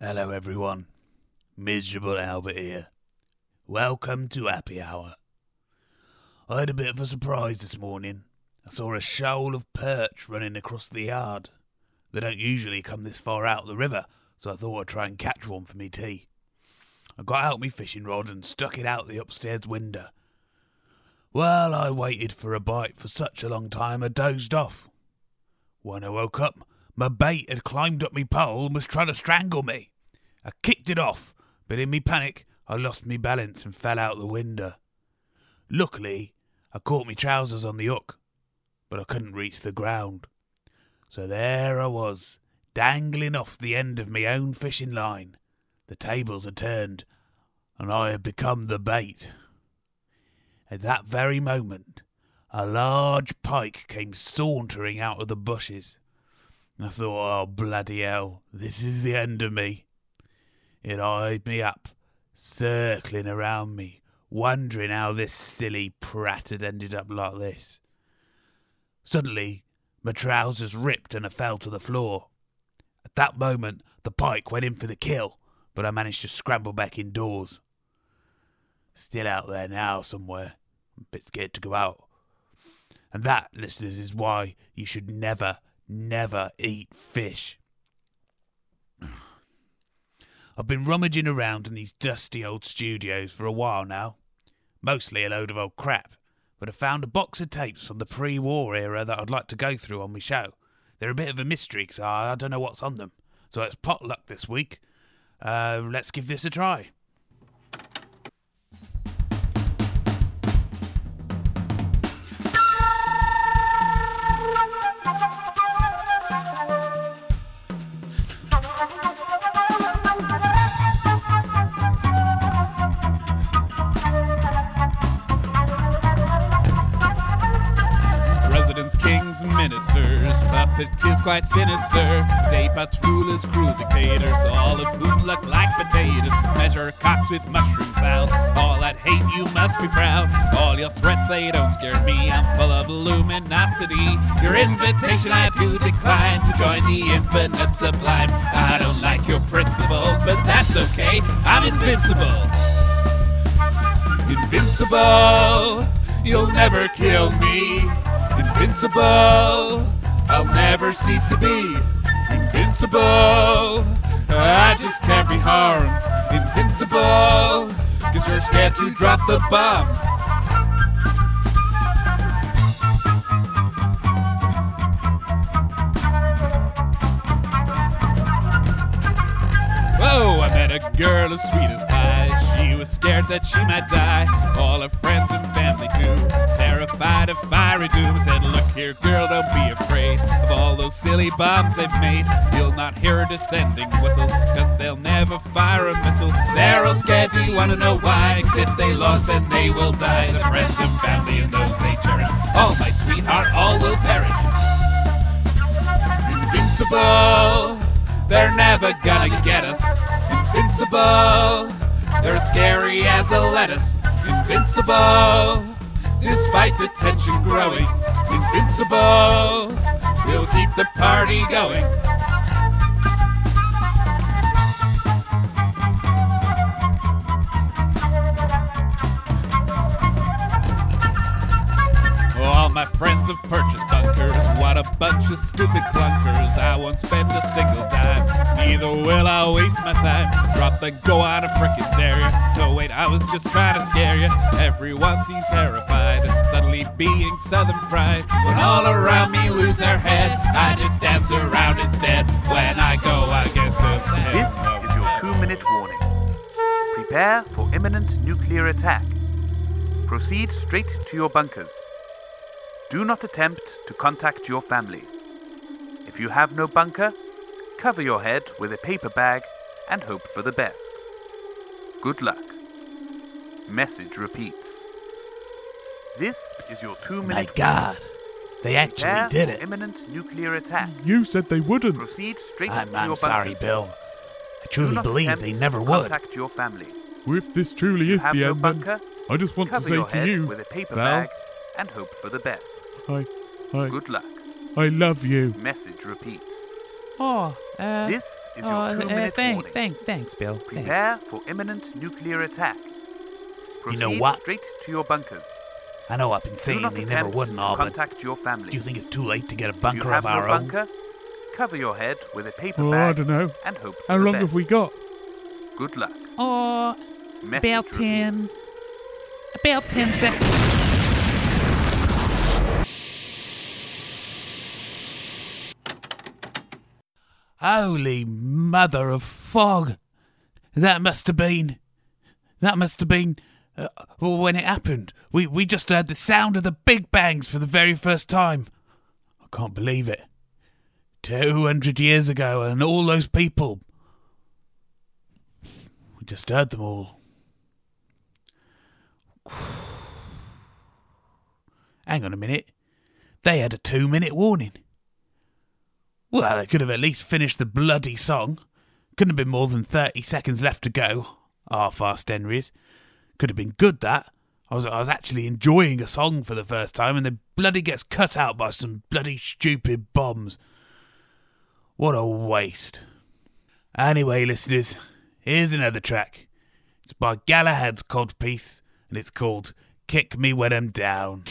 Hello, everyone. Miserable Albert here. Welcome to Happy Hour. I had a bit of a surprise this morning. I saw a shoal of perch running across the yard. They don't usually come this far out the river, so I thought I'd try and catch one for me tea. I got out my fishing rod and stuck it out the upstairs window. Well, I waited for a bite for such a long time I dozed off. When I woke up, my bait had climbed up me pole and was trying to strangle me. I kicked it off, but in me panic, I lost me balance and fell out the window. Luckily, I caught me trousers on the hook, but I couldn't reach the ground. So there I was, dangling off the end of me own fishing line. The tables had turned, and I had become the bait. At that very moment, a large pike came sauntering out of the bushes. I thought, oh, bloody hell, this is the end of me. It eyed me up, circling around me, wondering how this silly prat had ended up like this. Suddenly, my trousers ripped and I fell to the floor. At that moment, the pike went in for the kill, but I managed to scramble back indoors. Still out there now somewhere. I'm a bit scared to go out. And that, listeners, is why you should never, never eat fish. I've been rummaging around in these dusty old studios for a while now. Mostly a load of old crap, but I found a box of tapes from the pre war era that I'd like to go through on my show. They're a bit of a mystery because I, I don't know what's on them. So it's potluck this week. Uh, let's give this a try. Puppeteers quite sinister. Daybuts, rulers, cruel dictators, all of whom look like potatoes. Measure cocks with mushroom clouds. All that hate, you must be proud. All your threats, they don't scare me. I'm full of luminosity. Your invitation I do decline to join the infinite sublime. I don't like your principles, but that's okay. I'm invincible. Invincible, you'll never kill me. Invincible, I'll never cease to be. Invincible, I just can't be harmed. Invincible, cause you're scared to drop the bomb. Whoa, I met a girl as sweet as pie. She was scared that she might die. All her friends and family too, terrified of fiery doom. Said, Look here, girl, don't be afraid of all those silly bombs they've made. You'll not hear a descending whistle, cause they'll never fire a missile. They're all scared, do you wanna know why? 'Cause if they launch, then they will die. The friends and family and those they cherish. All my sweetheart, all will perish. Invincible. They're never gonna get us. Invincible. They're scary as a lettuce. Invincible. Despite the tension growing. Invincible. We'll keep the party going. My friends have purchased bunkers. What a bunch of stupid clunkers. I won't spend a single dime. Neither will I waste my time. Drop the go on a frickin' dare ya. No, wait, I was just trying to scare you. Everyone seems terrified. Suddenly being southern fried. When all around me lose their head, I just dance around instead. When I go, I get to This is your two minute warning. Prepare for imminent nuclear attack. Proceed straight to your bunkers. Do not attempt to contact your family. If you have no bunker, cover your head with a paper bag and hope for the best. Good luck. Message repeats. This is your two My minute God, they actually Prepare did for it. imminent nuclear attack. You said they wouldn't. Proceed straight I'm, to I'm your sorry, bunkers. Bill. I truly believe attempt they to never would. Contact your family. If this truly is the no end, then bunker, I just want to Cover say your to head you, with a paper Val, bag and hope for the best. I, I, Good luck. I love you. Message repeats. Oh, uh, This is Oh, your uh, two-minute thank, warning. thank, thanks, Bill. Thanks. Prepare for imminent nuclear attack. Proceed know what? straight to your bunkers. I know I've been Do saying not they never attempt would to and all, but contact your family. do you think it's too late to get a you bunker have of no our own? bunker? Cover your head with a paper Oh, I don't know. and hope How long best. have we got? Good luck. Oh, Message about reviews. 10. About 10 seconds. Holy mother of fog! That must have been. That must have been. Uh, well, when it happened, we we just heard the sound of the big bangs for the very first time. I can't believe it. Two hundred years ago, and all those people. We just heard them all. Hang on a minute. They had a two minute warning. Well, they could have at least finished the bloody song. Couldn't have been more than 30 seconds left to go. Ah, Fast Henry's. Could have been good, that. I was, I was actually enjoying a song for the first time, and the bloody gets cut out by some bloody stupid bombs. What a waste. Anyway, listeners, here's another track. It's by Galahad's Codpiece, and it's called Kick Me When I'm Down.